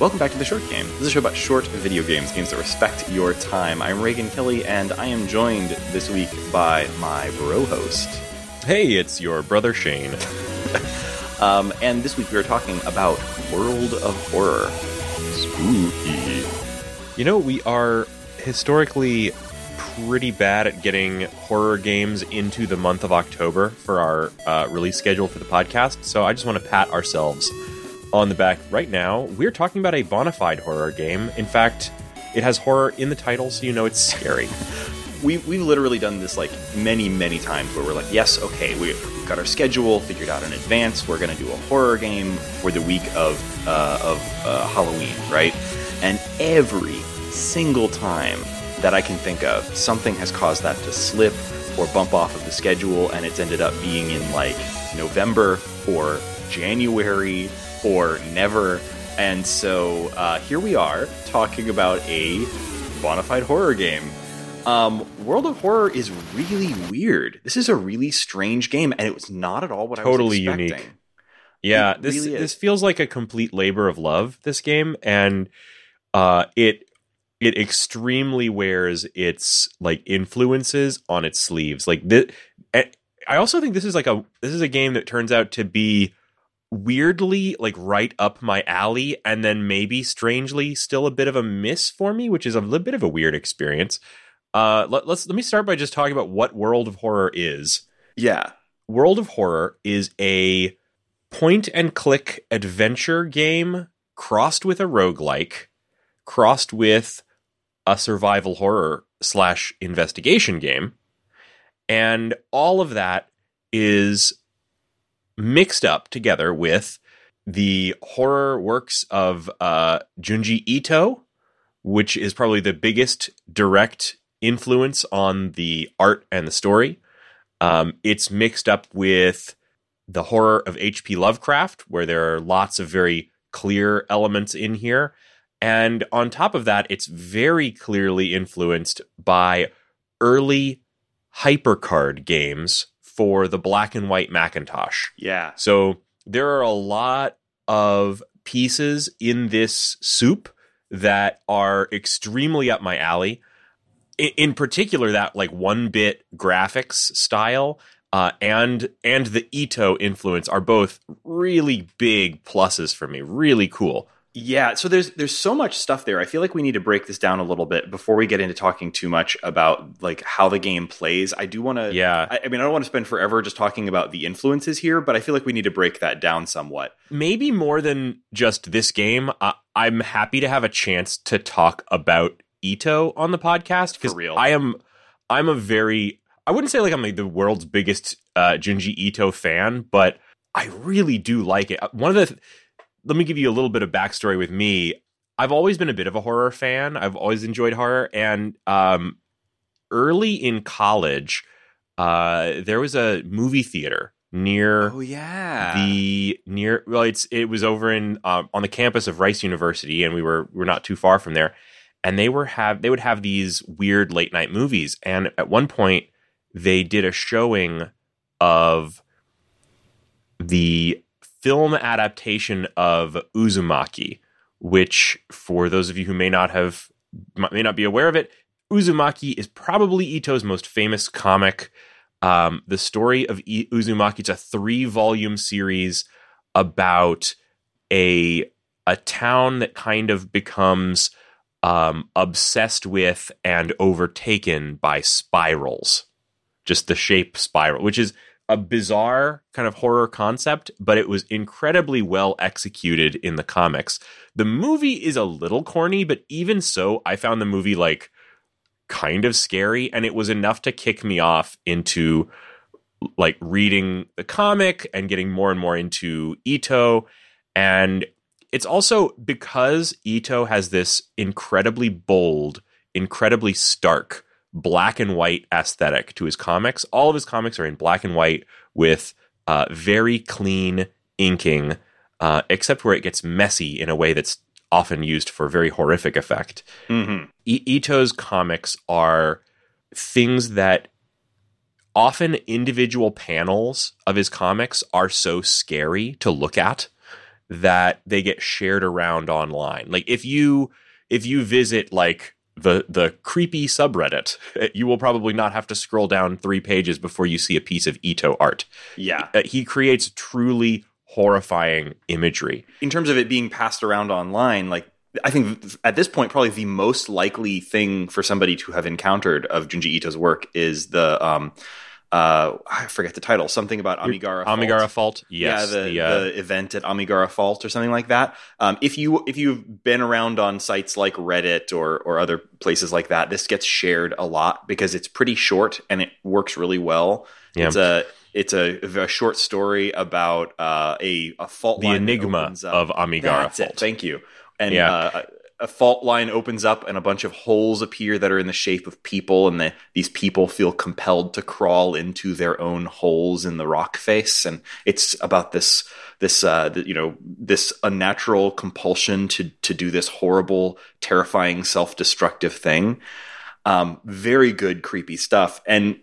Welcome back to The Short Game. This is a show about short video games, games that respect your time. I'm Reagan Kelly, and I am joined this week by my bro host. Hey, it's your brother Shane. Um, and this week we are talking about World of Horror. Spooky. You know, we are historically pretty bad at getting horror games into the month of October for our uh, release schedule for the podcast. So I just want to pat ourselves on the back right now. We're talking about a bona fide horror game. In fact, it has horror in the title, so you know it's scary. We, we've literally done this like many, many times where we're like, yes, okay, we, we've got our schedule figured out in advance. We're going to do a horror game for the week of, uh, of uh, Halloween, right? And every single time that I can think of, something has caused that to slip or bump off of the schedule, and it's ended up being in like November or January or never. And so uh, here we are talking about a bona fide horror game. Um, World of Horror is really weird. This is a really strange game, and it was not at all what Totally I was expecting. unique. Yeah, It this really this feels like a complete labor of love. This game, and uh, it it extremely wears its like influences on its sleeves. Like this, I also think this is like a this is a game that turns out to be weirdly like right up my alley, and then maybe strangely still a bit of a miss for me, which is a little bit of a weird experience. Uh, let, let's let me start by just talking about what World of Horror is. Yeah, World of Horror is a point and click adventure game crossed with a roguelike, crossed with a survival horror slash investigation game. And all of that is mixed up together with the horror works of uh, Junji Ito, which is probably the biggest direct influence on the art and the story. Um, it's mixed up with the horror of H.P. Lovecraft, where there are lots of very clear elements in here. And on top of that, it's very clearly influenced by early hypercard games for the black and white Macintosh. yeah. So there are a lot of pieces in this soup that are extremely up my alley. I- In particular, that like one bit graphics style uh, and and the Ito influence are both really big pluses for me. Really cool. Yeah, so there's there's so much stuff there. I feel like we need to break this down a little bit before we get into talking too much about like how the game plays. I do want to Yeah. I, I mean, I don't want to spend forever just talking about the influences here, but I feel like we need to break that down somewhat. maybe more than just this game, I, I'm happy to have a chance to talk about Ito on the podcast real. I am I'm a very I wouldn't say like I'm like the world's biggest uh, Junji Ito fan, but I really do like it. One of the let me give you a little bit of backstory with me. I've always been a bit of a horror fan. I've always enjoyed horror, and um, early in college, uh, there was a movie theater near Oh yeah. the near well it's it was over in um, on the campus of Rice University and we were we were not too far from there and they were have they would have these weird late night movies and at one point they did a showing of the film adaptation of Uzumaki which for those of you who may not have may not be aware of it Uzumaki is probably Ito's most famous comic um, the story of I- Uzumaki. It's a three volume series about a a town that kind of becomes um, obsessed with and overtaken by spirals, just the shape spiral, which is a bizarre kind of horror concept, but it was incredibly well executed in the comics. The movie is a little corny, but even so, I found the movie like kind of scary and it was enough to kick me off into like reading the comic and getting more and more into Ito and it's also because Ito has this incredibly bold, incredibly stark black and white aesthetic to his comics. All of his comics are in black and white with uh, very clean inking, uh, except where it gets messy in a way that's often used for very horrific effect. Mm-hmm. I- Ito's comics are things that often individual panels of his comics are so scary to look at that they get shared around online. Like if you if you visit like the the creepy subreddit, you will probably not have to scroll down 3 pages before you see a piece of Ito art. Yeah. Uh, he creates truly horrifying imagery. In terms of it being passed around online, like I think at this point, probably the most likely thing for somebody to have encountered of Junji Ito's work is the um, uh, I forget the title, something about Amigara. Fault. Amigara Fault. Yes, yeah, the, the, uh, the event at Amigara Fault or something like that. Um, if you if you've been around on sites like Reddit or or other places like that, this gets shared a lot because it's pretty short and it works really well. Yeah. It's a it's a, a short story about uh, a a fault the enigma of Amigara That's Fault. it. Thank you. And Yeah. uh, a fault line opens up, and a bunch of holes appear that are in the shape of people, and the, these people feel compelled to crawl into their own holes in the rock face. And it's about this this uh, you know this unnatural compulsion to to do this horrible, terrifying, self destructive thing. Um, very good, creepy stuff, and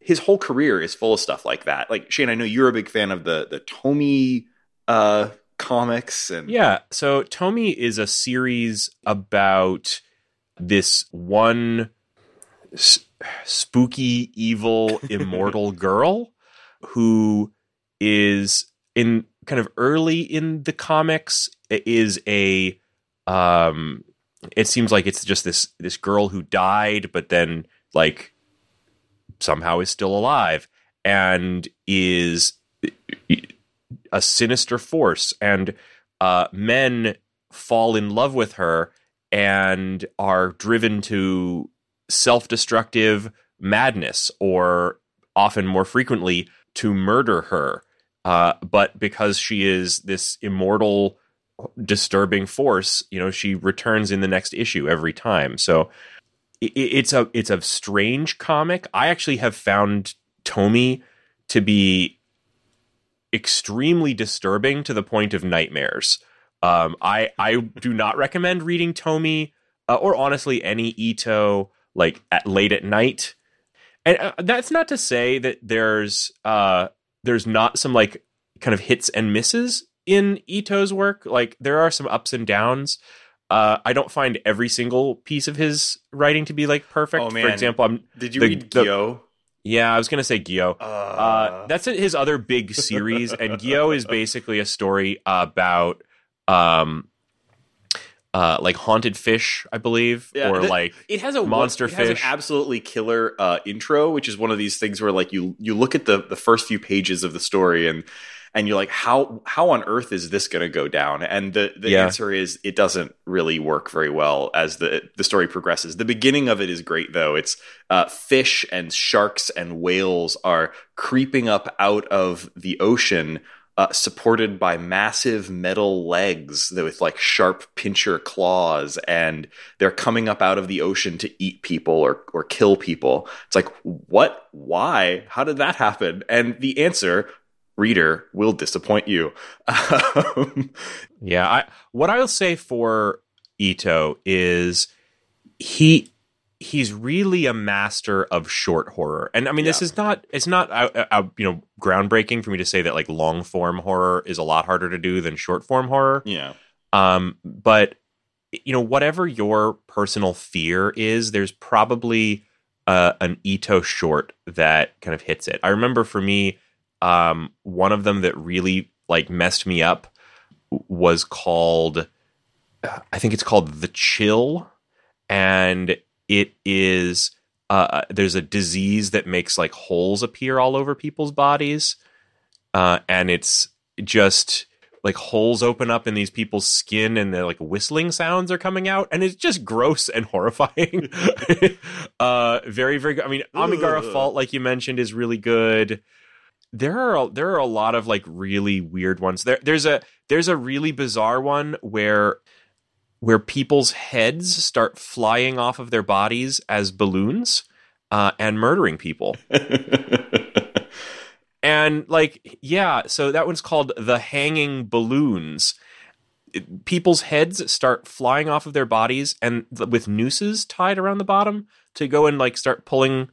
his whole career is full of stuff like that. Like Shane, I know you're a big fan of the the Tomie uh, comics, and Yeah. So tomie is a series about this one s- spooky, evil, immortal girl who is in kind of early in the comics is a um it seems like it's just this this girl who died but then like somehow is still alive and is a sinister force and uh, men fall in love with her and are driven to self-destructive madness or often more frequently to murder her uh, but because she is this immortal disturbing force you know she returns in the next issue every time. So i- i- it's a it's a strange comic. I actually have found tomie to be extremely disturbing to the point of nightmares. Um, I I do not recommend reading Tomie uh, or honestly any Ito like at late at night. And uh, that's not to say that there's uh there's not some like kind of hits and misses in Ito's work. Like there are some ups and downs. Uh, I don't find every single piece of his writing to be like perfect. Oh, For example, I'm did you The- read the- Gyo? Yeah, I was gonna say Gyo. Uh, Uh, that's his other big series, and Gyo is basically a story about um, uh, like haunted fish, I believe, Yeah, or like it has a monster it has an fish. absolutely killer uh, intro, which is one of these things where like you you look at the the first few pages of the story and and you're like how how on earth is this going to go down? And the the Yeah. answer is it doesn't really work very well as the the story progresses. The beginning of it is great though. It's uh, fish and sharks and whales are creeping up out of the ocean. Uh, supported by massive metal legs with like sharp pincher claws and they're coming up out of the ocean to eat people or or kill people. It's like what? Why? How did that happen? And the answer, reader, will disappoint you. Um, Yeah, I what I'll say for Ito is he he's really a master of short horror. And I mean this is not it's not uh, uh, you know groundbreaking for me to say that like long form horror is a lot harder to do than short form horror. yeah, Um, but you know, whatever your personal fear is, there's probably uh, an Ito short that kind of hits it. I remember for me, um, one of them that really like messed me up was called, I think it's called The Chill, and it is uh, there's a disease that makes like holes appear all over people's bodies, uh, and it's just like holes open up in these people's skin and they're like whistling sounds are coming out and it's just gross and horrifying. Uh very very good i mean amigara fault like you mentioned is really good there are a, there are a lot of like really weird ones there there's a there's a really bizarre one where where people's heads start flying off of their bodies as balloons uh, and murdering people. and like, yeah, so that one's called the hanging balloons. People's heads start flying off of their bodies and th- with nooses tied around the bottom to go and like start pulling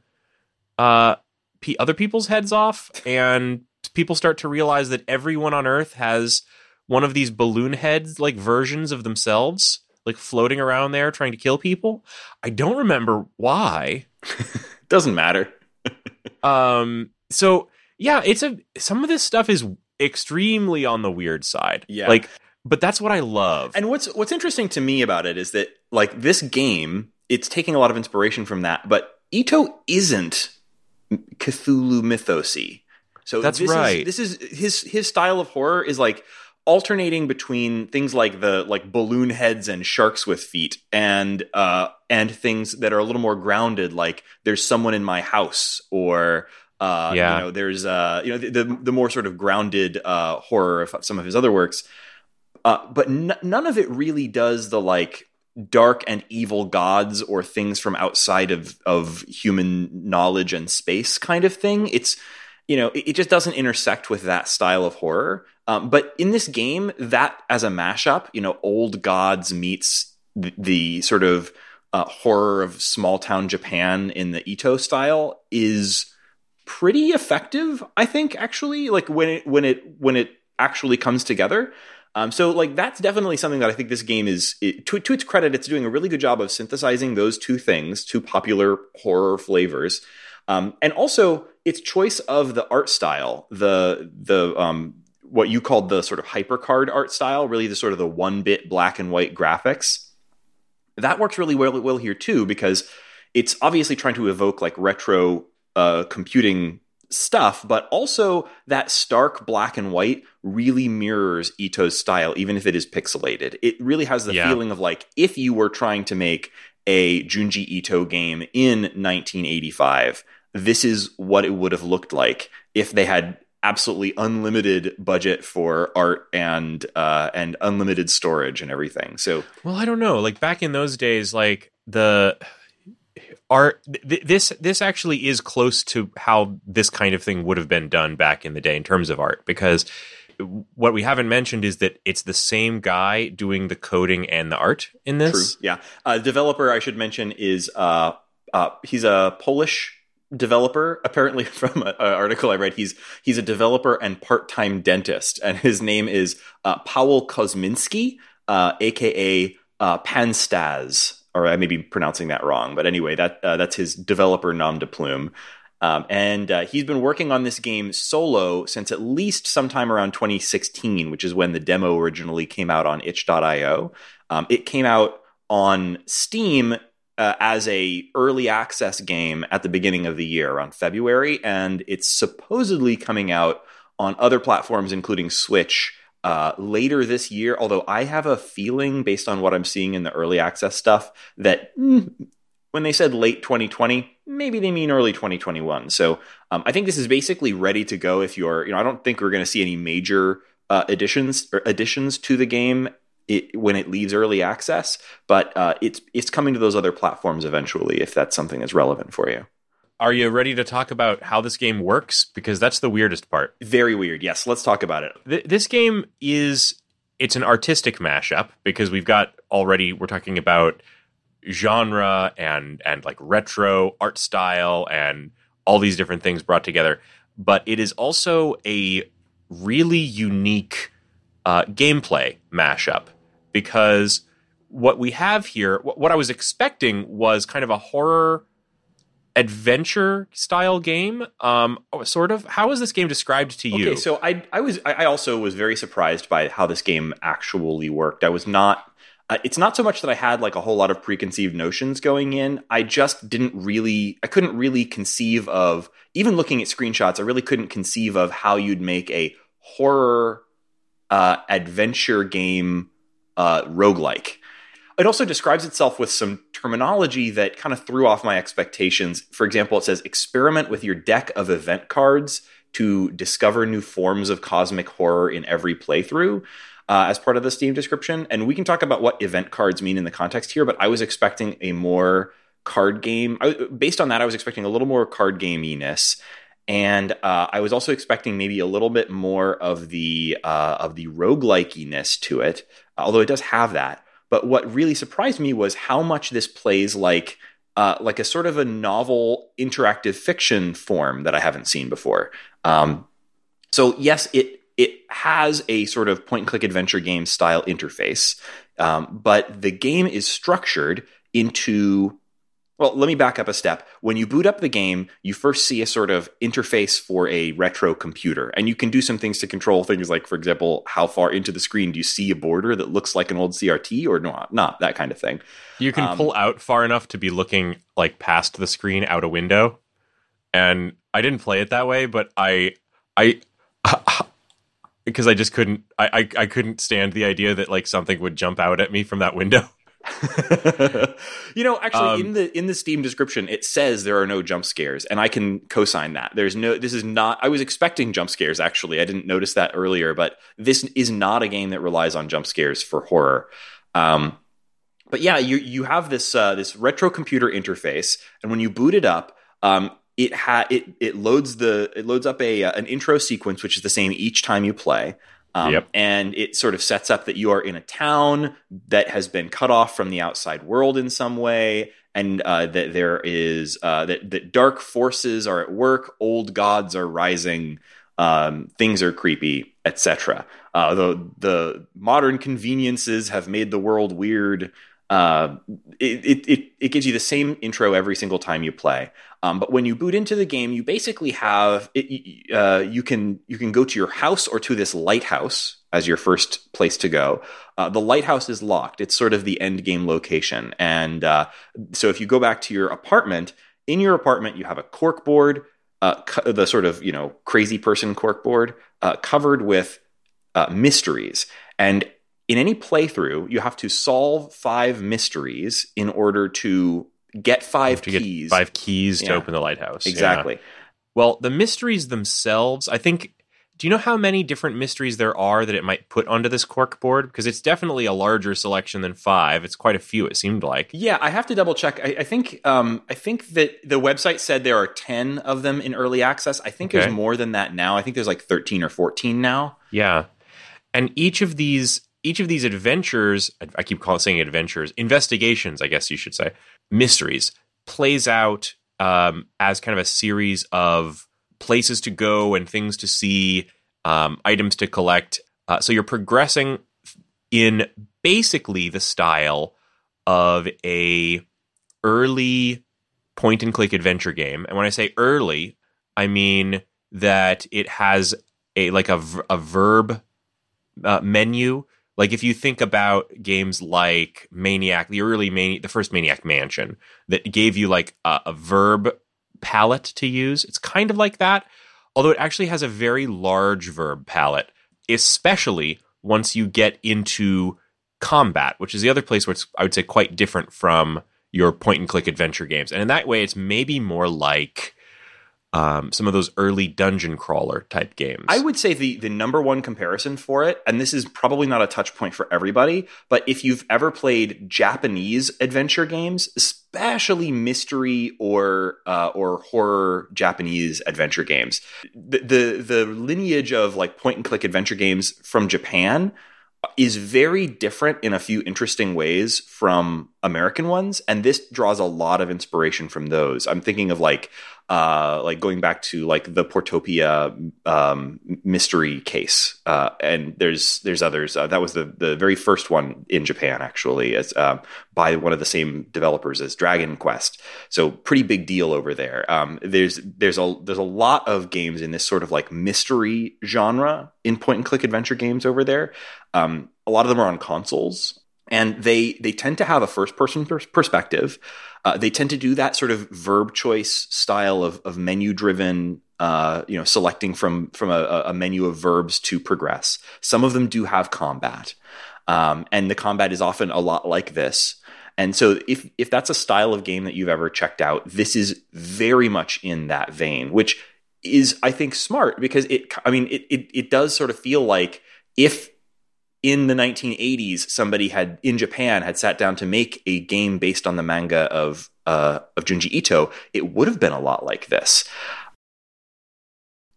uh pe other people's heads off and people start to realize that everyone on earth has one of these balloon heads like versions of themselves like floating around there trying to kill people i don't remember why Doesn't matter. um so yeah it's a some of this stuff is extremely on the weird side Yeah. like but that's what i love And what's what's interesting to me about it is that like this game, it's taking a lot of inspiration from that, but Ito isn't Cthulhu mythosy. So That's this right. Is, this is his his style of horror is like alternating between things like the like balloon heads and sharks with feet and uh and things that are a little more grounded like there's someone in my house or uh Yeah. you know there's uh you know the the, the more sort of grounded uh horror of some of his other works uh, but n- none of it really does the like dark and evil gods or things from outside of of human knowledge and space kind of thing. It's you know it, it just doesn't intersect with that style of horror. Um, but in this game, that as a mashup, you know, old gods meets the, the sort of uh, horror of small town Japan in the Ito style is pretty effective. I think actually, like when it when it when it actually comes together. Um, so like that's definitely something that I think this game is it, to, to its credit, it's doing a really good job of synthesizing those two things, two popular horror flavors, um, and also its choice of the art style, the the um, what you called the sort of hypercard art style, really the sort of the one bit black and white graphics. That works really well, well here too because it's obviously trying to evoke like retro uh, computing stuff, but also that stark black and white really mirrors Ito's style, even if it is pixelated. It really has the Yeah. feeling of like if you were trying to make a Junji Ito game in 1985, this is what it would have looked like if they had absolutely unlimited budget for art and uh, and unlimited storage and everything. So Well, I don't know. Like back in those days, like the art th- this this actually is close to how this kind of thing would have been done back in the day in terms of art because what we haven't mentioned is that it's the same guy doing the coding and the art in True. this. Yeah. Uh, developer I should mention is uh, uh, he's a Polish developer. Apparently, from an article I read, he's he's a developer and part time dentist, and his name is uh, Paweł Kozminski, uh, aka uh, Panstasz. Or I may be pronouncing that wrong, but anyway, that uh, that's his developer nom de plume. Um, and uh, he's been working on this game solo since at least sometime around 2016, which is when the demo originally came out on itch.io. Um, it came out on Steam uh, as a early access game at the beginning of the year, around February, and it's supposedly coming out on other platforms, including Switch, uh, later this year. Although I have a feeling, based on what I'm seeing in the early access stuff, that mm, when they said late 2020, maybe they mean early 2021. So um, I think this is basically ready to go. If you're, you know, I don't think we're going to see any major uh, additions or additions to the game it, when it leaves early access, but uh, it's it's coming to those other platforms eventually. If that's something that's relevant for you. Are you ready to talk about how this game works? Because that's the weirdest part. Very weird. Yes, let's talk about it. Th- this game is it's an artistic mashup because we've got already we're talking about genre and and like retro art style and all these different things brought together but it is also a really unique uh, gameplay mashup because what we have here what, what i was expecting was kind of a horror adventure style game um sort of how is this game described to you Okay, so I I was I I also was very surprised by how this game actually worked. I was not. Uh, it's not so much that I had like a whole lot of preconceived notions going in. I just didn't really. I couldn't really conceive of even looking at screenshots. I really couldn't conceive of how you'd make a horror uh, adventure game uh, roguelike. It also describes itself with some terminology that kind of threw off my expectations. For example, it says experiment with your deck of event cards to discover new forms of cosmic horror in every playthrough uh, as part of the Steam description. And we can talk about what event cards mean in the context here, but I was expecting a more card game. I, based on that, I was expecting a little more card gameiness, and uh, I was also expecting maybe a little bit more of the uh, of the roguelikeness to it, although it does have that. But what really surprised me was how much this plays like uh, like a sort of a novel interactive fiction form that I haven't seen before. Um, so yes, it it has a sort of point and click adventure game style interface, um, but the game is structured into well, let me back up a step. When you boot up the game, you first see a sort of interface for a retro computer, and you can do some things to control things like, for example, how far into the screen do you see a border that looks like an old CRT or not? Not that kind of thing. You can um, pull out far enough to be looking like past the screen out a window, and I didn't play it that way, but I, I. because I just couldn't, I, I, I couldn't stand the idea that like something would jump out at me from that window. you know, actually, um, in the in the Steam description, it says there are no jump scares, and I can co-sign that. There's no. This is not. I was expecting jump scares. Actually, I didn't notice that earlier, but this is not a game that relies on jump scares for horror. Um, but yeah, you you have this uh, this retro computer interface, and when you boot it up, um, it ha- it it loads the it loads up a uh, an intro sequence, which is the same each time you play. Um, yep. And it sort of sets up that you are in a town that has been cut off from the outside world in some way, and uh, that there is uh, that that dark forces are at work, old gods are rising, um, things are creepy, etc. Uh, the the modern conveniences have made the world weird. Uh, it, it, it gives you the same intro every single time you play. Um, but when you boot into the game, you basically have it, uh, you can you can go to your house or to this lighthouse as your first place to go. Uh, the lighthouse is locked; it's sort of the end game location. And uh, so, if you go back to your apartment, in your apartment you have a cork board, uh, the sort of you know crazy person cork board, covered with mysteries and in any playthrough, you have to solve five mysteries in order to get five to keys. Get five keys yeah. to open the lighthouse. Exactly. Yeah. Well, the mysteries themselves, I think. Do you know how many different mysteries there are that it might put onto this cork board? Because it's definitely a larger selection than five. It's quite a few. It seemed like. Yeah, I have to double check. I, I think um, I think that the website said there are ten of them in early access. I think okay. there's more than that now. I think there's like thirteen or fourteen now. Yeah, and each of these each of these adventures, I keep calling saying adventures, investigations, I guess you should say, mysteries, plays out um, as kind of a series of places to go and things to see, um, items to collect. Uh, so you're progressing in basically the style of a early point and click adventure game. And when I say early, I mean that it has a like a, a verb uh, menu like if you think about games like Maniac, the early Maniac, the first Maniac Mansion, that gave you like a, a verb palette to use, it's kind of like that. Although it actually has a very large verb palette, especially once you get into combat, which is the other place where it's I would say quite different from your point and click adventure games. And in that way, it's maybe more like um, some of those early dungeon crawler type games. I would say the the number one comparison for it, and this is probably not a touch point for everybody, but if you've ever played Japanese adventure games, especially mystery or uh, or horror Japanese adventure games, the, the the lineage of like point and click adventure games from Japan is very different in a few interesting ways from American ones, and this draws a lot of inspiration from those. I'm thinking of like uh, like going back to like the Portopia um, mystery case, uh, and there's there's others. Uh, that was the the very first one in Japan, actually, as um, by one of the same developers as Dragon Quest. So pretty big deal over there. Um, there's there's a there's a lot of games in this sort of like mystery genre in point and click adventure games over there. Um, a lot of them are on consoles, and they they tend to have a first person perspective. Uh, they tend to do that sort of verb choice style of, of menu driven, uh, you know, selecting from from a, a, menu of verbs to progress. Some of them do have combat, um, and the combat is often a lot like this. And so, if if that's a style of game that you've ever checked out, this is very much in that vein, which is I think smart because it. I mean, it it, it does sort of feel like if in the 1980s somebody had in Japan had sat down to make a game based on the manga of uh, of Junji Ito, it would have been a lot like this.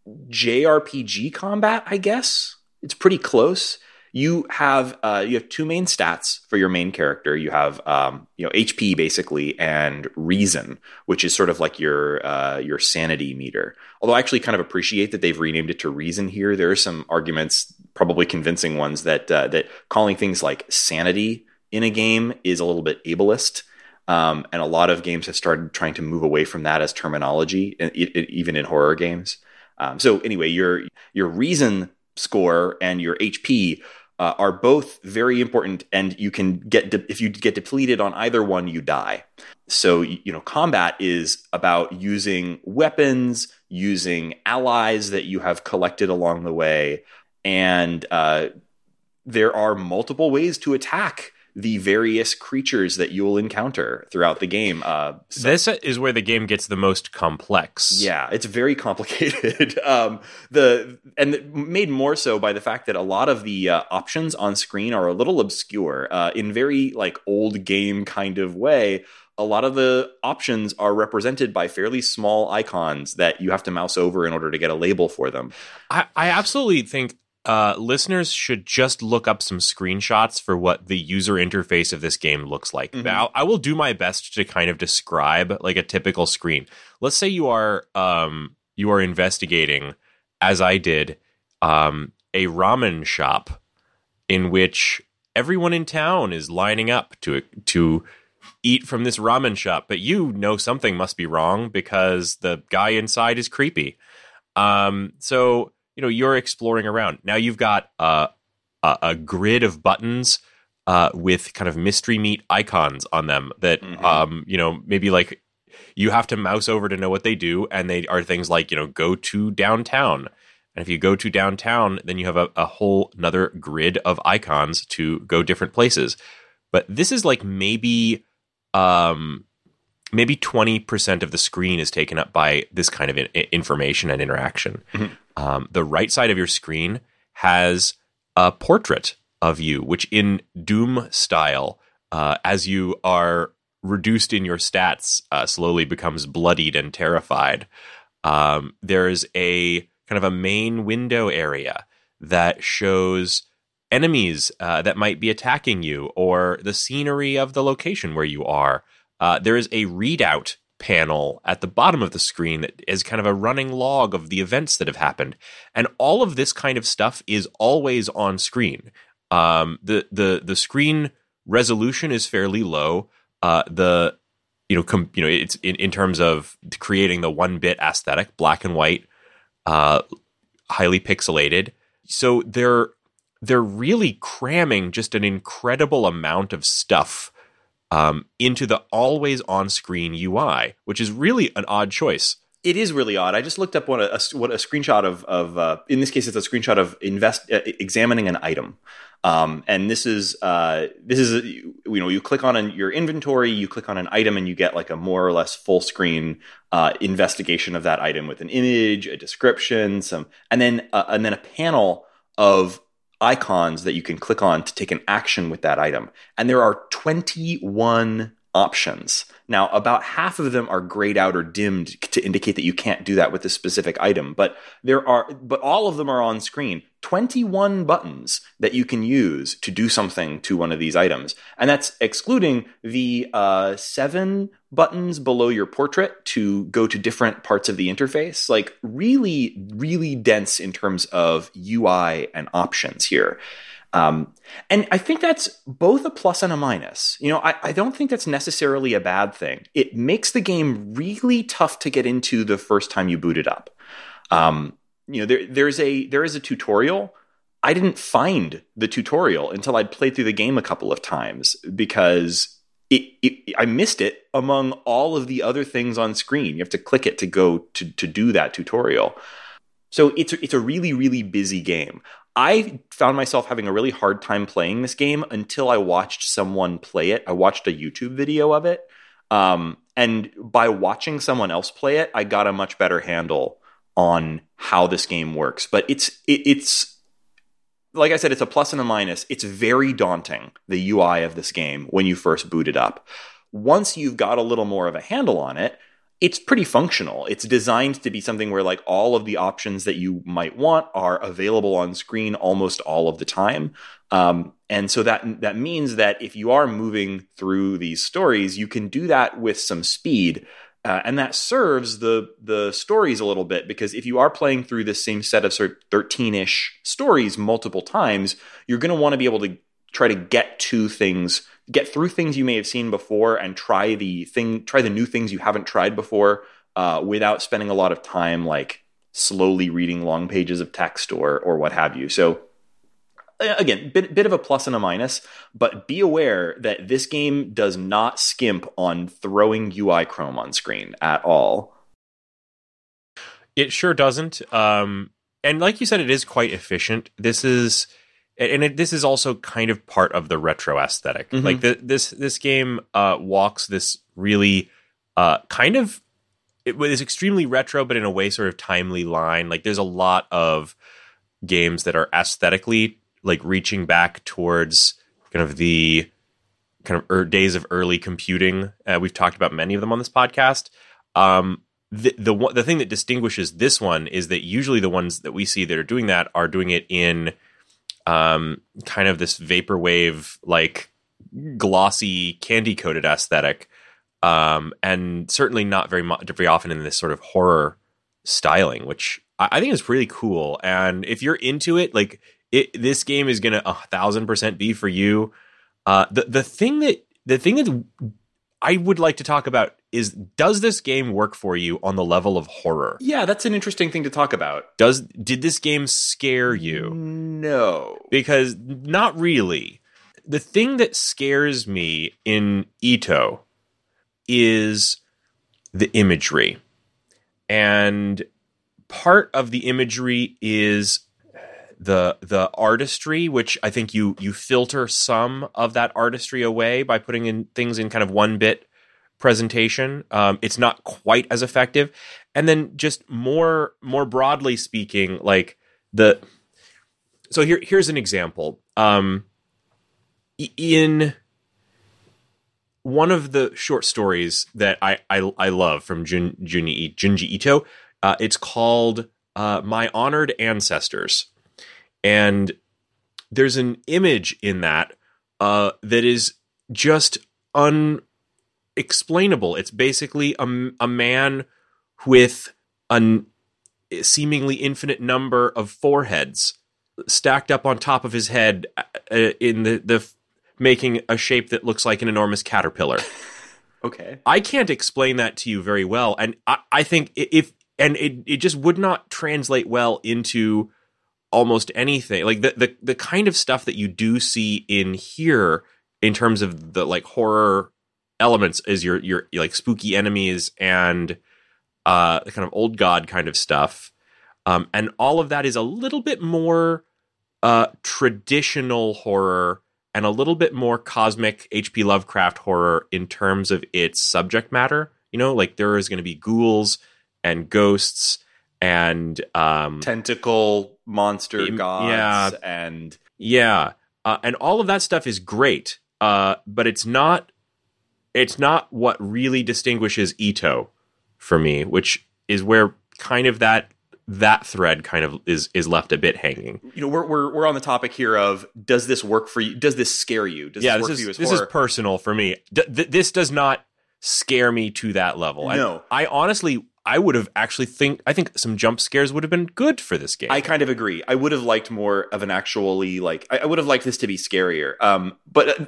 JRPG combat, I guess? It's pretty close you have uh, you have two main stats for your main character. You have um, you know HP basically and reason, which is sort of like your uh, your sanity meter. Although I actually kind of appreciate that they've renamed it to reason here. There are some arguments, probably convincing ones, that uh, that calling things like sanity in a game is a little bit ableist. Um, and a lot of games have started trying to move away from that as terminology, even in horror games. Um, so anyway, your your reason score and your HP uh, are both very important, and you can get de- if you get depleted on either one, you die. So you know, combat is about using weapons, using allies that you have collected along the way, and uh, there are multiple ways to attack the various creatures that you will encounter throughout the game. Uh, so, this is where the game gets the most complex. Yeah, it's very complicated. um, the and made more so by the fact that a lot of the uh, options on screen are a little obscure uh, in very like old game kind of way. A lot of the options are represented by fairly small icons that you have to mouse over in order to get a label for them. I, I absolutely think uh, listeners should just look up some screenshots for what the user interface of this game looks like. Mm-hmm. Now, I will do my best to kind of describe like a typical screen. Let's say you are um, you are investigating, as I did, um, a ramen shop in which everyone in town is lining up to to eat from this ramen shop, but you know something must be wrong because the guy inside is creepy. Um, so you know you're exploring around. Now you've got uh, a, a grid of buttons uh, with kind of mystery meat icons on them that mm-hmm. um, you know maybe like you have to mouse over to know what they do, and they are things like you know go to downtown. And if you go to downtown, then you have a, a whole another grid of icons to go different places. But this is like maybe um, maybe 20% of the screen is taken up by this kind of in- information and interaction. Mm-hmm. Um, the right side of your screen has a portrait of you, which in Doom style, uh, as you are reduced in your stats, uh, slowly becomes bloodied and terrified. Um, there's a kind of a main window area that shows enemies uh, that might be attacking you or the scenery of the location where you are. Uh, there is a readout panel at the bottom of the screen that is kind of a running log of the events that have happened. And all of this kind of stuff is always on screen. Um, the the the screen resolution is fairly low. Uh, the you know com- you know it's in, in terms of creating the one bit aesthetic, black and white, uh, highly pixelated. So they're they're really cramming just an incredible amount of stuff um, into the always on screen UI, which is really an odd choice. It is really odd. I just looked up what a, what a screenshot of of uh, in this case it's a screenshot of invest uh, examining an item, um, and this is uh, this is a, you know you click on an, your inventory, you click on an item, and you get like a more or less full screen uh, investigation of that item with an image, a description, some, and then uh, and then a panel of icons that you can click on to take an action with that item. And there are 21 options. Now, about half of them are grayed out or dimmed to indicate that you can't do that with a specific item, but there are but all of them are on screen. 21 buttons that you can use to do something to one of these items. And that's excluding the uh, seven buttons below your portrait to go to different parts of the interface. Like, really, really dense in terms of UI and options here. Um, and I think that's both a plus and a minus. You know, I, I, don't think that's necessarily a bad thing. It makes the game really tough to get into the first time you boot it up. Um, you know, there there's a there is a tutorial. I didn't find the tutorial until I'd played through the game a couple of times because it, it, I missed it among all of the other things on screen. You have to click it to go to to do that tutorial. So it's it's a really really busy game. I found myself having a really hard time playing this game until I watched someone play it. I watched a YouTube video of it. Um, and by watching someone else play it, I got a much better handle on how this game works. But it's it, it's like I said, it's a plus and a minus. It's very daunting, the UI of this game, when you first boot it up. Once you've got a little more of a handle on it, it's pretty functional. It's designed to be something where like all of the options that you might want are available on screen almost all of the time. Um, and so that that means that if you are moving through these stories, you can do that with some speed. Uh, and that serves the the stories a little bit because if you are playing through this same set of sort of 13-ish stories multiple times, you're going to want to be able to try to get to things, get through things you may have seen before, and try the thing, try the new things you haven't tried before, uh, without spending a lot of time like slowly reading long pages of text or or what have you. So again, bit bit of a plus and a minus, but be aware that this game does not skimp on throwing UI Chrome on screen at all. It sure doesn't. Um, and like you said, it is quite efficient. This is, and it, this is also kind of part of the retro esthetic mm-hmm. Like the, this this game uh, walks this really uh, kind of it was extremely retro, but in a way sort of timely line. Like there's a lot of games that are aesthetically like reaching back towards kind of the kind of er, days of early computing. Uh, we've talked about many of them on this podcast. Um, the the the thing that distinguishes this one is that usually the ones that we see that are doing that are doing it in um, kind of this vaporwave like glossy candy coated aesthetic, um, and certainly not very very often in this sort of horror styling, which I, I think is really cool. And if you're into it, like it, this game is gonna a thousand percent be for you. Uh, the the thing that the thing that I would like to talk about is does this game work for you on the level of horror? Yeah, that's an interesting thing to talk about. Does did this game scare you? No. Because not really. The thing that scares me in Ito is the imagery. And part of the imagery is the the artistry, which I think you you filter some of that artistry away by putting in things in kind of one bit presentation. Um, it's not quite as effective, and then just more more broadly speaking, like the so here here's an example. Um, in one of the short stories that I I, I love from Jun, Junji, Ito, uh, it's called uh, "My Honored Ancestors." And there's an image in that uh, that is just unexplainable. It's basically a, a man with a seemingly infinite number of foreheads stacked up on top of his head uh, uh, in the, the making a shape that looks like an enormous caterpillar. okay. I can't explain that to you very well. And I, I think if, and it, it just would not translate well into almost anything like the, the the kind of stuff that you do see in here in terms of the like horror elements is your your, like spooky enemies and uh kind of old god kind of stuff. Um and all of that is a little bit more uh traditional horror and a little bit more cosmic hp lovecraft horror in terms of its subject matter. You know like there is going to be ghouls and ghosts and um, tentacle monster gods yeah, and yeah uh, and all of that stuff is great uh, but it's not it's not what really distinguishes ito for me which is where kind of that that thread kind of is is left a bit hanging. You know, we're we're we're on the topic here of does this work for you? Does this scare you? Does yeah, this, this is this horror? is personal for me. D- th- this does not scare me to that level. No, I, I honestly I would have actually think I think some jump scares would have been good for this game. I kind of agree. I would have liked more of an actually like I, I would have liked this to be scarier. Um, but uh,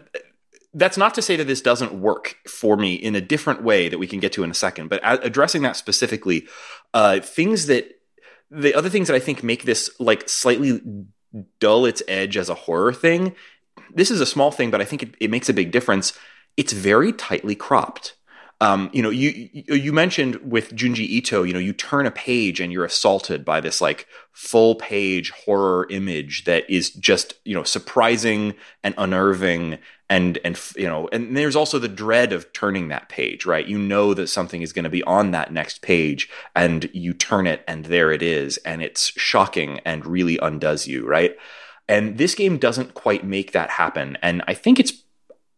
that's not to say that this doesn't work for me in a different way that we can get to in a second. But addressing that specifically, uh, things that the other things that I think make this like slightly dull its edge as a horror thing. This is a small thing, but I think it, it makes a big difference. It's very tightly cropped. Um, you know, you you mentioned with Junji Ito, you know, you turn a page and you're assaulted by this like full page horror image that is just you know surprising and unnerving and and you know and there's also the dread of turning that page right you know that something is going to be on that next page and you turn it and there it is and it's shocking and really undoes you right And this game doesn't quite make that happen. And I think it's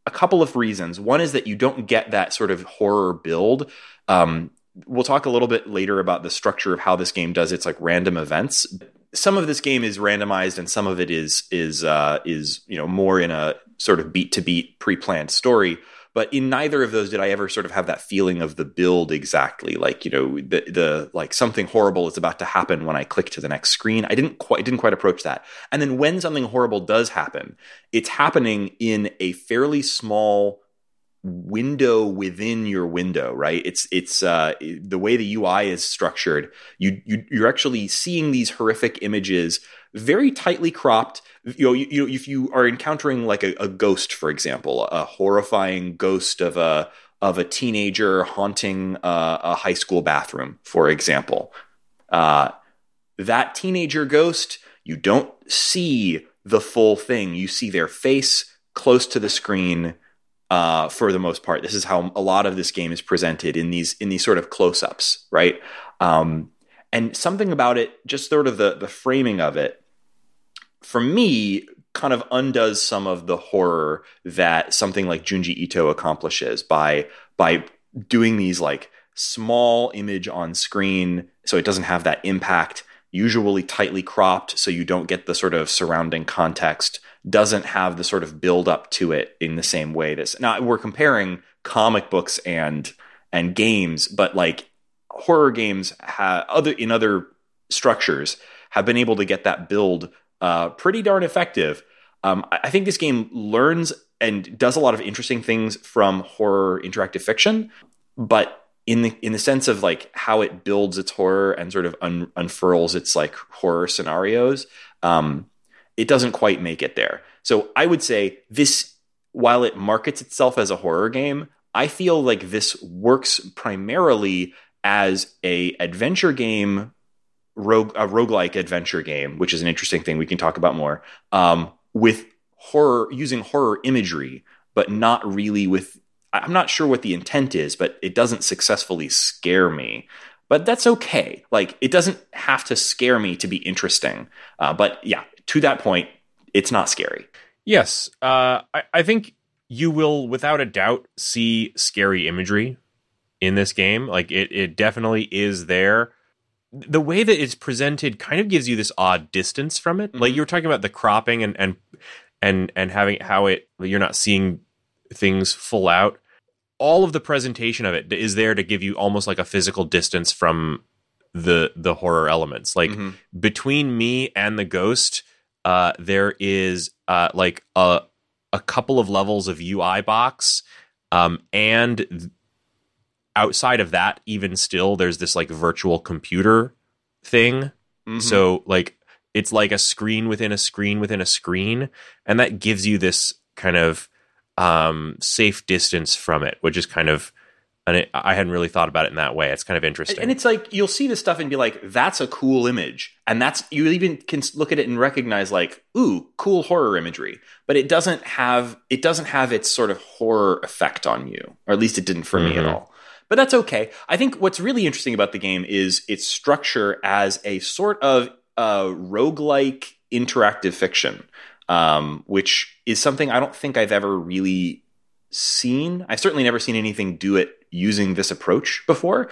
a couple of reasons. One is that you don't get that sort of horror build. Um, we'll talk a little bit later about the structure of how this game does its like random events. Some of this game is randomized, and some of it is is uh, is you know more in a sort of beat to beat pre planned story. But in neither of those did I ever sort of have that feeling of the build exactly. Like you know the the like something horrible is about to happen when I click to the next screen. I didn't quite didn't quite approach that. And then when something horrible does happen, it's happening in a fairly small window within your window right it's it's uh, the way the ui is structured you, you you're actually seeing these horrific images very tightly cropped you know you, you if you are encountering like a, a, ghost for example a horrifying ghost of a of a teenager haunting uh, a high school bathroom for example uh, that teenager ghost you don't see the full thing you see their face close to the screen uh, for the most part. This is how a lot of this game is presented in these in these sort of close ups, right? Um, and something about it, just sort of the the framing of it, for me, kind of undoes some of the horror that something like Junji Ito accomplishes by by doing these like small image on screen, so it doesn't have that impact. Usually tightly cropped, so you don't get the sort of surrounding context doesn't have the sort of build up to it in the same way this now we're comparing comic books and and games but like horror games have other in other structures have been able to get that build uh, pretty darn effective um, I think this game learns and does a lot of interesting things from horror interactive fiction but in the in the sense of like how it builds its horror and sort of un, unfurls its like horror scenarios um, it doesn't quite make it there. So I would say this, while it markets itself as a horror game, I feel like this works primarily as a adventure game, rogue, a roguelike adventure game, which is an interesting thing we can talk about more, um, with horror, using horror imagery, but not really with, I'm not sure what the intent is, but it doesn't successfully scare me but that's okay. Like it doesn't have to scare me to be interesting. Uh, but yeah, to that point, it's not scary. Yes, uh, I, I think you will, without a doubt, see scary imagery in this game. Like it, it definitely is there. The way that it's presented kind of gives you this odd distance from it. Mm-hmm. Like you were talking about the cropping and and and and having how it you're not seeing things full out. All of the presentation of it is there to give you almost like a physical distance from the the horror elements. Like mm-hmm. between me and the ghost, uh, there is uh, like a a couple of levels of UI box, um, and outside of that, even still, there's this like virtual computer thing. Mm-hmm. So like it's like a screen within a screen within a screen, and that gives you this kind of um, safe distance from it, which is kind of and it, I hadn't really thought about it in that way. It's kind of interesting. And it's like you'll see this stuff and be like, "That's a cool image," and that's you even can look at it and recognize like, "Ooh, cool horror imagery." But it doesn't have it doesn't have its sort of horror effect on you, or at least it didn't for mm-hmm. me at mm-hmm. all. But that's okay. I think what's really interesting about the game is its structure as a sort of uh, roguelike interactive fiction, um, which is something I don't think I've ever really seen. I've certainly never seen anything do it using this approach before,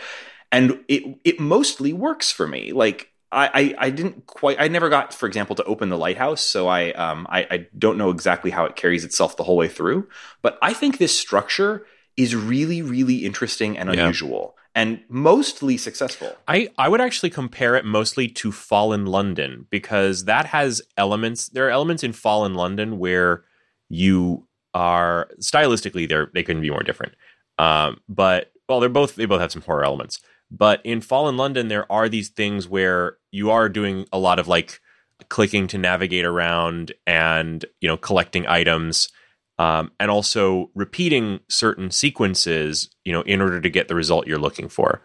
and it it mostly works for me. Like I, I, didn't quite I never got, for example, to open the lighthouse, so I um I, I don't know exactly how it carries itself the whole way through. But I think this structure is really, really interesting and unusual. Yeah and mostly successful. I, I would actually compare it mostly to Fallen London because that has elements. There are elements in Fallen London where you are stylistically they're, they couldn't be more different. Um, but well, they're both they both have some horror elements. But in Fallen London, there are these things where you are doing a lot of like clicking to navigate around and you know collecting items, um, and also repeating certain sequences, you know, in order to get the result you're looking for.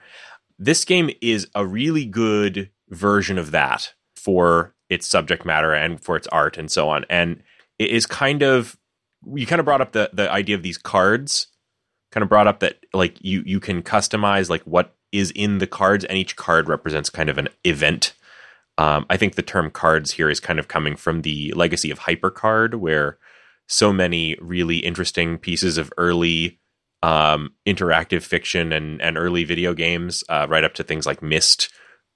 This game is a really good version of that for its subject matter and for its art and so on. And it is kind of you kind of brought up the the idea of these cards kind of brought up that like you you can customize like what is in the cards and each card represents kind of an event Um, I think the term cards here is kind of coming from the legacy of HyperCard, where so many really interesting pieces of early um, interactive fiction and, and early video games, uh, right up to things like Myst,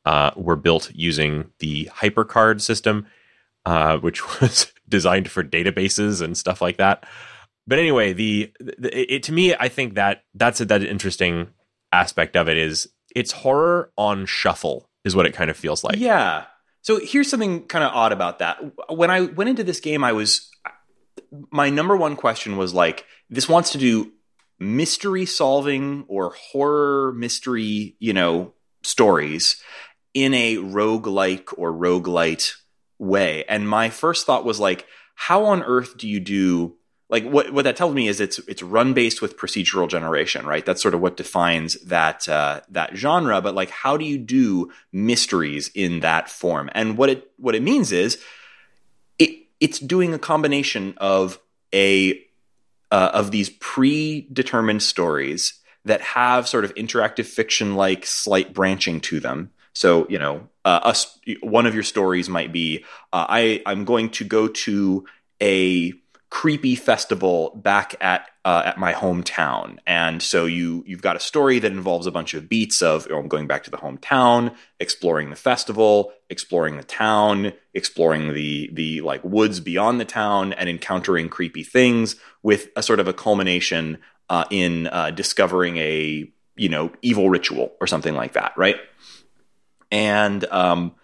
uh, were built using the HyperCard system, uh, which was designed for databases and stuff like that. But anyway, the, the it, to me, I think that that's a, that interesting aspect of it is it's horror on shuffle is what it kind of feels like. Yeah. So here's something kind of odd about that. When I went into this game, I was my number one question was like, this wants to do mystery solving or horror mystery, you know, stories in a rogue-like or roguelite way. And my first thought was like, how on earth do you do like what what that tells me is it's it's run based with procedural generation, right? That's sort of what defines that uh, that genre. But like, how do you do mysteries in that form? And what it what it means is it's doing a combination of a uh, of these predetermined stories that have sort of interactive fiction like slight branching to them. So you know, uh, us one of your stories might be uh, I I'm going to go to a creepy festival back at uh, at my hometown, and so you you've got a story that involves a bunch of beats of you know, going back to the hometown, exploring the festival, exploring the town, exploring the the like woods beyond the town, and encountering creepy things, with a sort of a culmination uh, in uh, discovering a you know evil ritual or something like that, right? And um,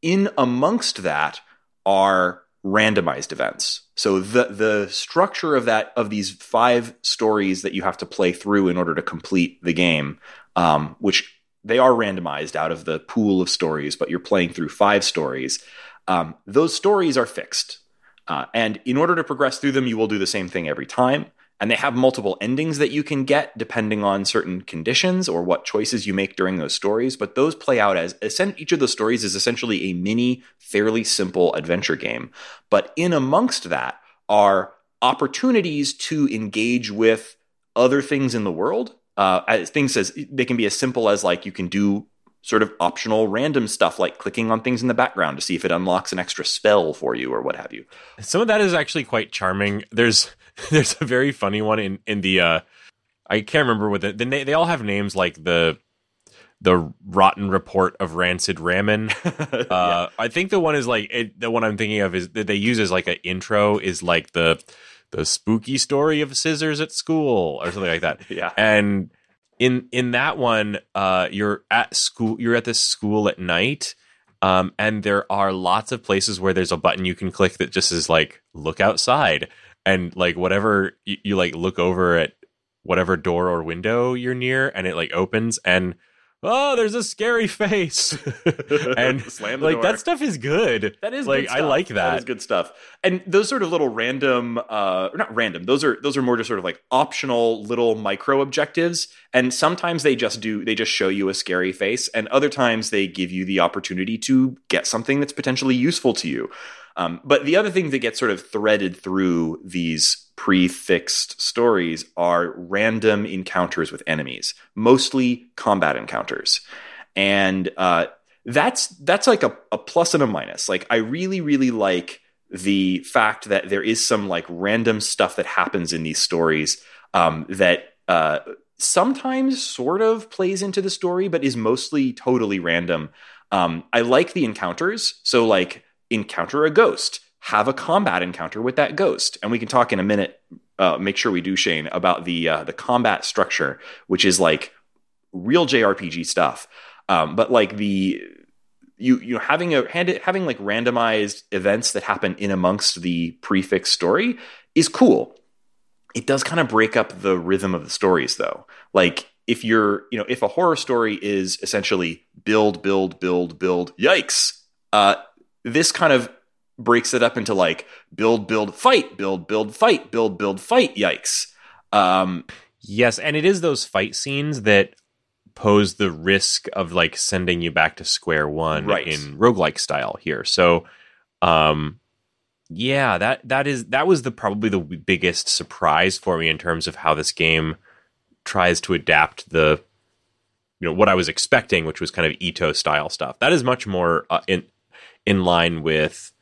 in amongst that are randomized events. So the the structure of that of these five stories that you have to play through in order to complete the game, um, which they are randomized out of the pool of stories, but you're playing through five stories. Um, those stories are fixed, uh, and in order to progress through them, you will do the same thing every time and they have multiple endings that you can get depending on certain conditions or what choices you make during those stories but those play out as each of those stories is essentially a mini fairly simple adventure game. But in amongst that are opportunities to engage with other things in the world. Uh, things as they can be as simple as like you can do sort of optional random stuff like clicking on things in the background to see if it unlocks an extra spell for you or what have you some of that is actually quite charming there's there's a very funny one in in the uh I can't remember what the, the they all have names like the the rotten report of rancid ramen. Uh, yeah. I think the one is like it, the one I'm thinking of is that they use as like an intro is like the the spooky story of scissors at school or something like that. yeah, and in in that one, uh, you're at school. You're at this school at night. Um, and there are lots of places where there's a button you can click that just is like look outside and like whatever you, you like look over at whatever door or window you're near and it like opens and oh, there's a scary face. and like door. that stuff is good. That is like I like that. That is good stuff. And those sort of little random uh not random. Those are those are more just sort of like optional little micro objectives and sometimes they just do they just show you a scary face and other times they give you the opportunity to get something that's potentially useful to you. Um, but the other thing that gets sort of threaded through these prefixed stories are random encounters with enemies, mostly combat encounters, and uh, that's that's like a, a plus and a minus. Like I really really like the fact that there is some like random stuff that happens in these stories um, that uh, sometimes sort of plays into the story, but is mostly totally random. Um, I like the encounters. So like encounter a ghost, have a combat encounter with that ghost, and we can talk in a minute. Uh, make sure we do Shane about the uh, the combat structure, which is like real JRPG stuff. Um, but like the you you know having a having like randomized events that happen in amongst the prefix story is cool. It does kind of break up the rhythm of the stories though. Like if you're you know if a horror story is essentially build build build build yikes uh, this kind of breaks it up into like build, build, fight, build, build, fight, build, build, fight. Yikes. Um, yes, and it is those fight scenes that pose the risk of like sending you back to square one right. in roguelike style here. So um yeah, that that is that was the probably the biggest surprise for me in terms of how this game tries to adapt the you know what I was expecting, which was kind of Ito style stuff. That is much more uh, in in line with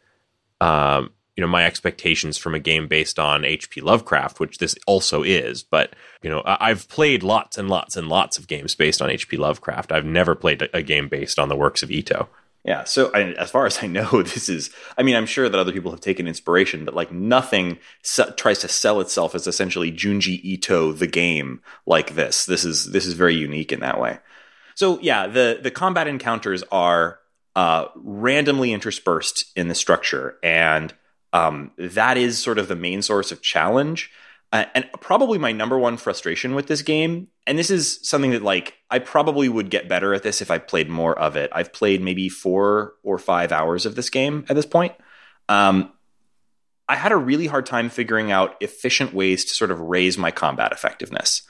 um, you know my expectations from a game based on H.P. Lovecraft, which this also is. But you know I've played lots and lots and lots of games based on H.P. Lovecraft. I've never played a, game based on the works of Ito. Yeah. So I, as far as I know, this is. I mean, I'm sure that other people have taken inspiration, but like nothing se- tries to sell itself as essentially Junji Ito the game like this. This is this is very unique in that way. So yeah, the the combat encounters are uh, randomly interspersed in the structure, and um, that is sort of the main source of challenge. Uh, and probably my number one frustration with this game, and this is something that like I probably would get better at this if I played more of it. I've played maybe four or five hours of this game at this point. Um, I had a really hard time figuring out efficient ways to sort of raise my combat effectiveness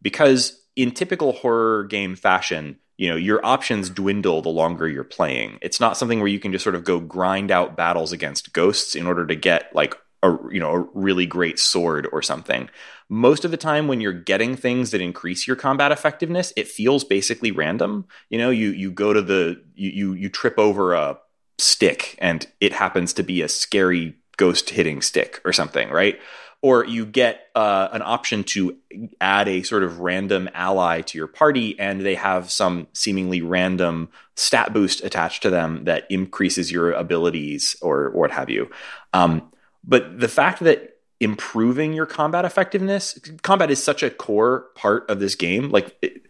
because in typical horror game fashion, you know, your options dwindle the longer you're playing. It's not something where you can just sort of go grind out battles against ghosts in order to get like a you know a really great sword or something. Most of the time, when you're getting things that increase your combat effectiveness, it feels basically random. You know, you you go to the you you, you trip over a stick and it happens to be a scary ghost hitting stick or something, right? Or you get uh, an option to add a sort of random ally to your party, and they have some seemingly random stat boost attached to them that increases your abilities or, or what have you. Um, but the fact that improving your combat effectiveness, combat is such a core part of this game. Like, it,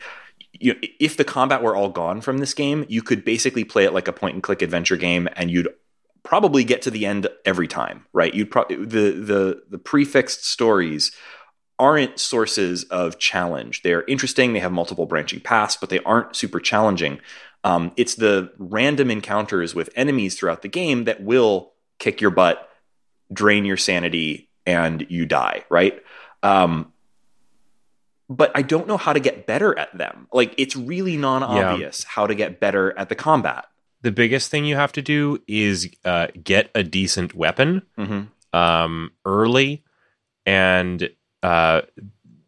you know, if the combat were all gone from this game, you could basically play it like a point and click adventure game, and you'd probably get to the end every time, right? You'd probably the the the prefixed stories aren't sources of challenge. They're interesting. They have multiple branching paths, but they aren't super challenging. Um, it's the random encounters with enemies throughout the game that will kick your butt drain your sanity and you die, right? Um, but I don't know how to get better at them. Like it's really non-obvious yeah. how to get better at the combat. The biggest thing you have to do is uh, get a decent weapon mm-hmm. um, early, and uh,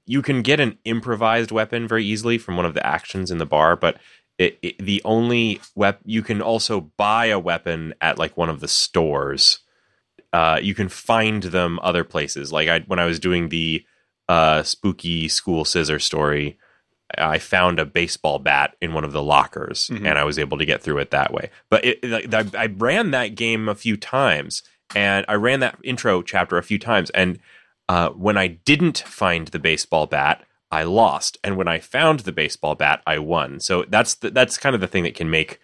you can get an improvised weapon very easily from one of the actions in the bar. But it, it, the only weapon you can also buy a weapon at like one of the stores uh, you can find them other places. Like I, when I was doing the uh, spooky school scissor story, I found a baseball bat in one of the lockers, mm-hmm. and I was able to get through it that way. But it, it, I, I ran that game a few times, and I ran that intro chapter a few times, and uh, when I didn't find the baseball bat, I lost, and when I found the baseball bat, I won. So that's the, that's kind of the thing that can make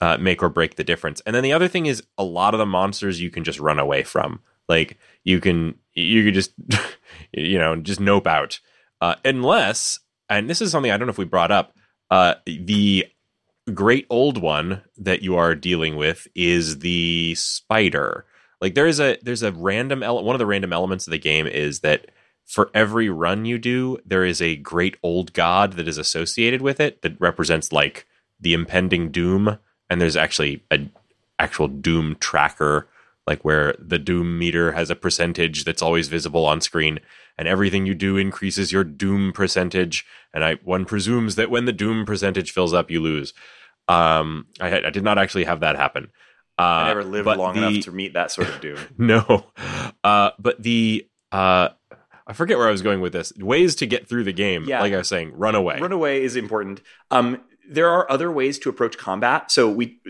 uh, make or break the difference. And then the other thing is a lot of the monsters you can just run away from. Like you can you can just you know just nope out uh, unless and this is something I don't know if we brought up. Uh, the great old one that you are dealing with is the spider. Like there is a there's a random ele- one of the random elements of the game is that for every run you do, there is a great old god that is associated with it that represents like the impending doom and there's actually a actual doom tracker like where the doom meter has a percentage that's always visible on screen and everything you do increases your doom percentage and i one presumes that when the doom percentage fills up you lose um i, I did not actually have that happen uh, i never lived long the, enough to meet that sort of doom no uh but the uh I forget where I was going with this. Ways to get through the game. Yeah. Like I was saying, run away. Run away is important. Um, there are other ways to approach combat. So we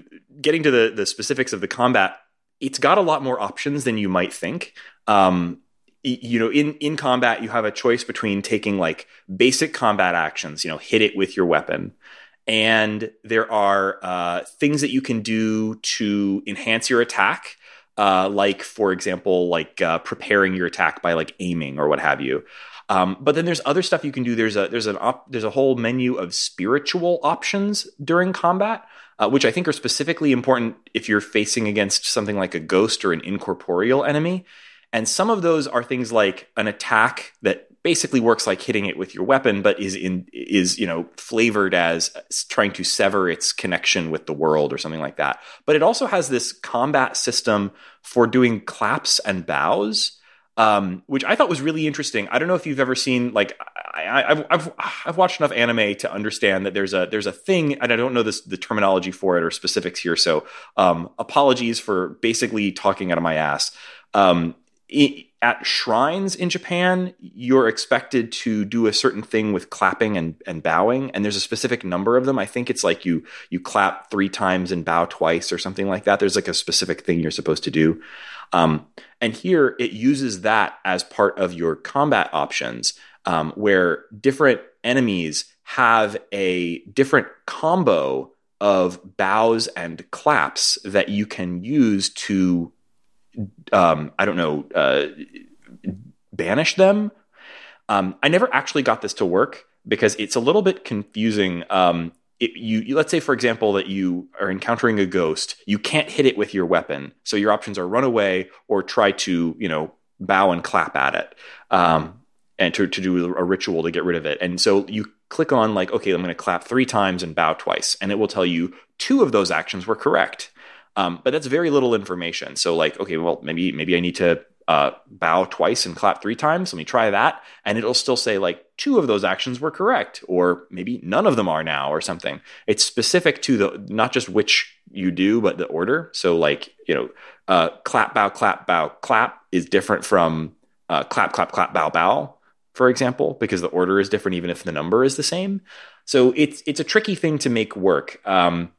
getting to the the specifics of the combat, it's got a lot more options than you might think. Um, you know, in in combat, you have a choice between taking like basic combat actions, you know, hit it with your weapon, and there are uh, things that you can do to enhance your attack. Uh, like, for example, like uh, preparing your attack by like aiming or what have you. Um, but then there's other stuff you can do. There's a there's an op, there's a whole menu of spiritual options during combat, uh, which I think are specifically important if you're facing against something like a ghost or an incorporeal enemy. And some of those are things like an attack that basically works like hitting it with your weapon, but is in is you know flavored as trying to sever its connection with the world or something like that. But it also has this combat system for doing claps and bows um, which I thought was really interesting. I don't know if you've ever seen like I, have I've I've watched enough anime to understand that there's a there's a thing, and I don't know this the terminology for it or specifics here. So um, apologies for basically talking out of my ass. Um, at shrines in Japan, you're expected to do a certain thing with clapping and, and bowing, and there's a specific number of them. I think it's like you you clap three times and bow twice or something like that. There's like a specific thing you're supposed to do. Um, and here it uses that as part of your combat options, um, where different enemies have a different combo of bows and claps that you can use to um, I don't know, uh, banish them. Um, I never actually got this to work because it's a little bit confusing. Um, it, you, you, let's say, for example, that you are encountering a ghost, you can't hit it with your weapon, so your options are run away or try to, you know, bow and clap at it, um, and to to do a ritual to get rid of it. And so you click on like, okay, I'm going to clap three times and bow twice, and it will tell you two of those actions were correct. Um, but that's very little information. So like, okay, well, maybe maybe I need to uh, bow twice and clap three times. Let me try that, and it'll still say like two of those actions were correct, or maybe none of them are now, or something. It's specific to the not just which you do, but the order. So like, you know, uh, clap, bow, clap, bow, clap is different from uh, clap, clap, clap, bow, bow, for example, because the order is different, even if the number is the same. So it's it's a tricky thing to make work. Um,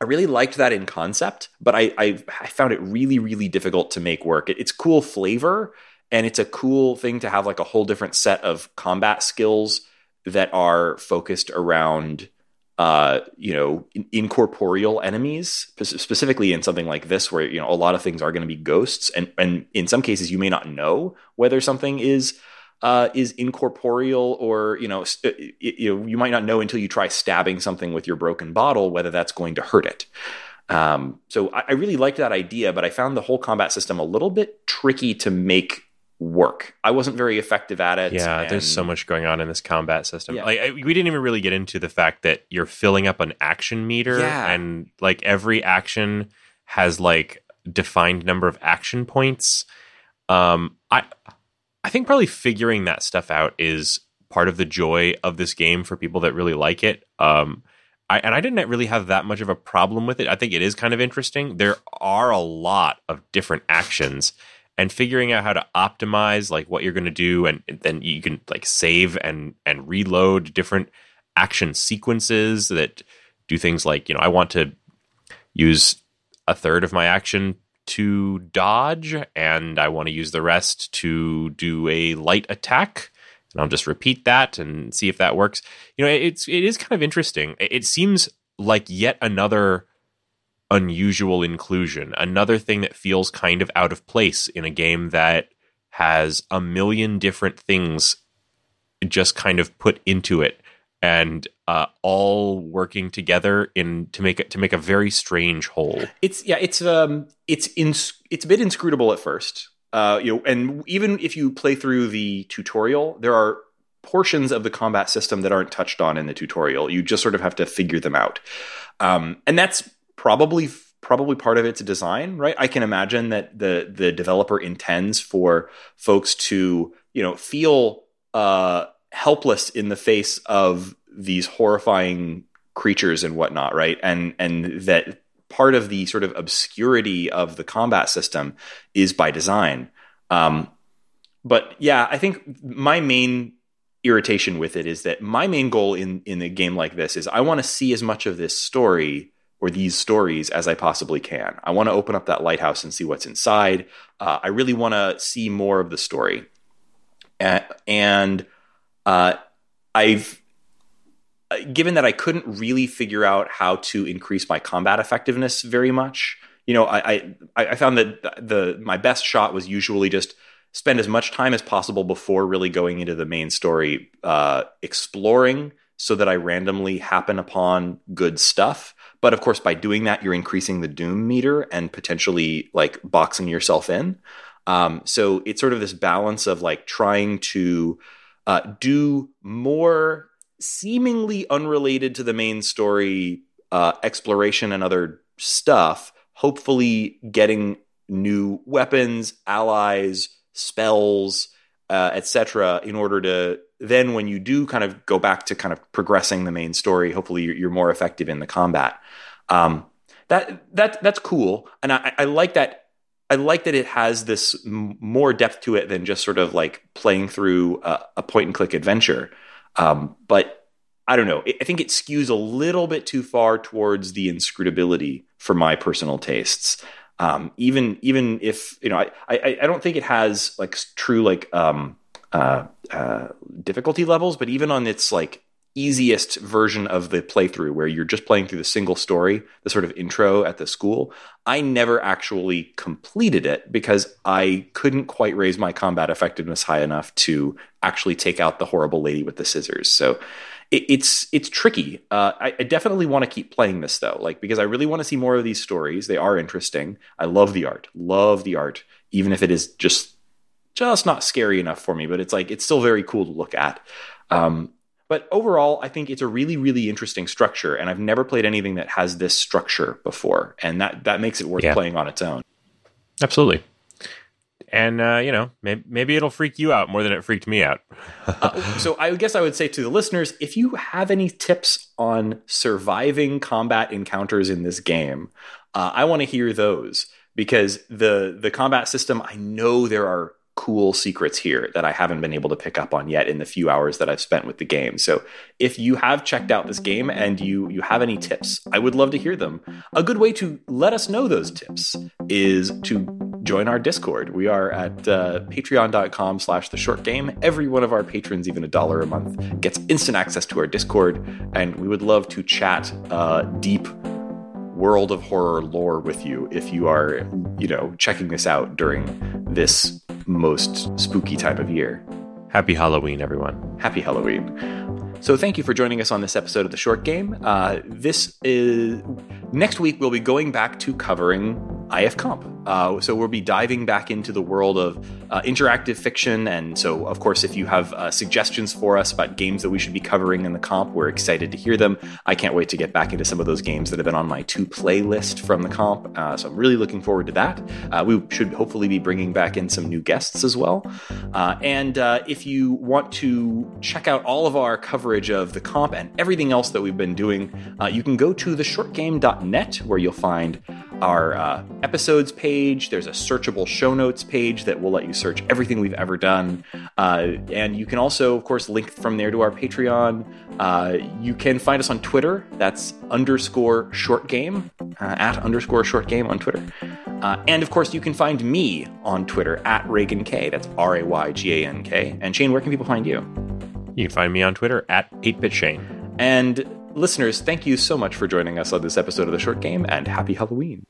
I really liked that in concept, but I, I, I found it really, really difficult to make work. It, it's cool flavor, and it's a cool thing to have like a whole different set of combat skills that are focused around uh, you know, incorporeal enemies, specifically in something like this, where you know a lot of things are going to be ghosts, and and in some cases you may not know whether something is uh, is incorporeal or you know uh, you know you might not know until you try stabbing something with your broken bottle whether that's going to hurt it. Um, so I, I really liked that idea, but I found the whole combat system a little bit tricky to make work. I wasn't very effective at it. Yeah, and... there's so much going on in this combat system. Yeah. Like I, we didn't even really get into the fact that you're filling up an action meter yeah. and like every action has like defined number of action points. Um I I think probably figuring that stuff out is part of the joy of this game for people that really like it. Um, I, and I didn't really have that much of a problem with it. I think it is kind of interesting. There are a lot of different actions, and figuring out how to optimize like what you're going to do, and, then you can like save and and reload different action sequences that do things like you know I want to use a third of my action to dodge, and I want to use the rest to do a light attack. And I'll just repeat that and see if that works. You know, it's it is kind of interesting. It seems like yet another unusual inclusion, another thing that feels kind of out of place in a game that has a million different things just kind of put into it and uh, all working together in to make it to make a very strange whole. It's yeah, it's um, it's in, it's a bit inscrutable at first. Uh, you know, and even if you play through the tutorial, there are portions of the combat system that aren't touched on in the tutorial. You just sort of have to figure them out, um, and that's probably probably part of its design, right? I can imagine that the the developer intends for folks to you know feel uh, helpless in the face of these horrifying creatures and whatnot, right? And and that part of the sort of obscurity of the combat system is by design. Um, but yeah, I think my main irritation with it is that my main goal in in a game like this is I want to see as much of this story or these stories as I possibly can. I want to open up that lighthouse and see what's inside. Uh, I really want to see more of the story, and, and uh, I've uh, given that I couldn't really figure out how to increase my combat effectiveness very much. You know, I I, I found that the my best shot was usually just spend as much time as possible before really going into the main story, uh, exploring, so that I randomly happen upon good stuff. But of course, by doing that, you're increasing the doom meter and potentially like boxing yourself in. Um, so it's sort of this balance of like trying to uh, do more seemingly unrelated to the main story uh, exploration and other stuff, hopefully getting new weapons, allies, spells, uh, etc., in order to then, when you do kind of go back to kind of progressing the main story, hopefully you're, you're more effective in the combat. Um, that that that's cool, and I, I like that. I like that it has this m- more depth to it than just sort of like playing through a, a point and click adventure. Um, but I don't know. I think it skews a little bit too far towards the inscrutability for my personal tastes. Um, even even if you know, I, I I don't think it has like true like um, uh, uh, difficulty levels, but even on its like easiest version of the playthrough where you're just playing through the single story, the sort of intro at the school, I never actually completed it because I couldn't quite raise my combat effectiveness high enough to actually take out the horrible lady with the scissors. So it, it's it's tricky. Uh, I, I, definitely want to keep playing this though, like because I really want to see more of these stories. They are interesting. I love the art, love the art, even if it is just just not scary enough for me. But it's like it's still very cool to look at. Um, but overall, I think it's a really, really interesting structure, and I've never played anything that has this structure before, and that that makes it worth yeah. playing on its own. Absolutely. And uh, you know, maybe, maybe, it'll freak you out more than it freaked me out. uh, so I guess I would say to the listeners, if you have any tips on surviving combat encounters in this game, uh, I want to hear those because the the combat system. I know there are cool secrets here that I haven't been able to pick up on yet in the few hours that I've spent with the game. So if you have checked out this game and you you have any tips, I would love to hear them. A good way to let us know those tips is to join our Discord. We are at uh, patreon.com slash the short game. Every one of our patrons, even a dollar a month, gets instant access to our Discord, and we would love to chat uh, deep world of horror lore with you if you are, you know, checking this out during this most spooky time of year. Happy Halloween, everyone. Happy Halloween. So, thank you for joining us on this episode of The Short Game. Uh, this is next week, we'll be going back to covering IF Comp. Uh, so we'll be diving back into the world of uh, interactive fiction. And so, of course, if you have uh, suggestions for us about games that we should be covering in the comp, we're excited to hear them. I can't wait to get back into some of those games that have been on my to play list from the comp. Uh, so I'm really looking forward to that. Uh, we should hopefully be bringing back in some new guests as well. Uh, and if you want to check out all of our coverage of the comp and everything else that we've been doing, you can go to theshortgame.net where you'll find our episodes page. There's a searchable show notes page that will let you search everything we've ever done. Uh, and you can also, of course, link from there to our Patreon. Uh, you can find us on Twitter. That's underscore short game, uh, at underscore short game on Twitter. Uh, and of course, you can find me on Twitter at Raygan K. That's R A Y G A N K. And Shane, where can people find you? You can find me on Twitter at 8bit Shane. And Listeners, thank you so much for joining us on this episode of The Short Game, and happy Halloween.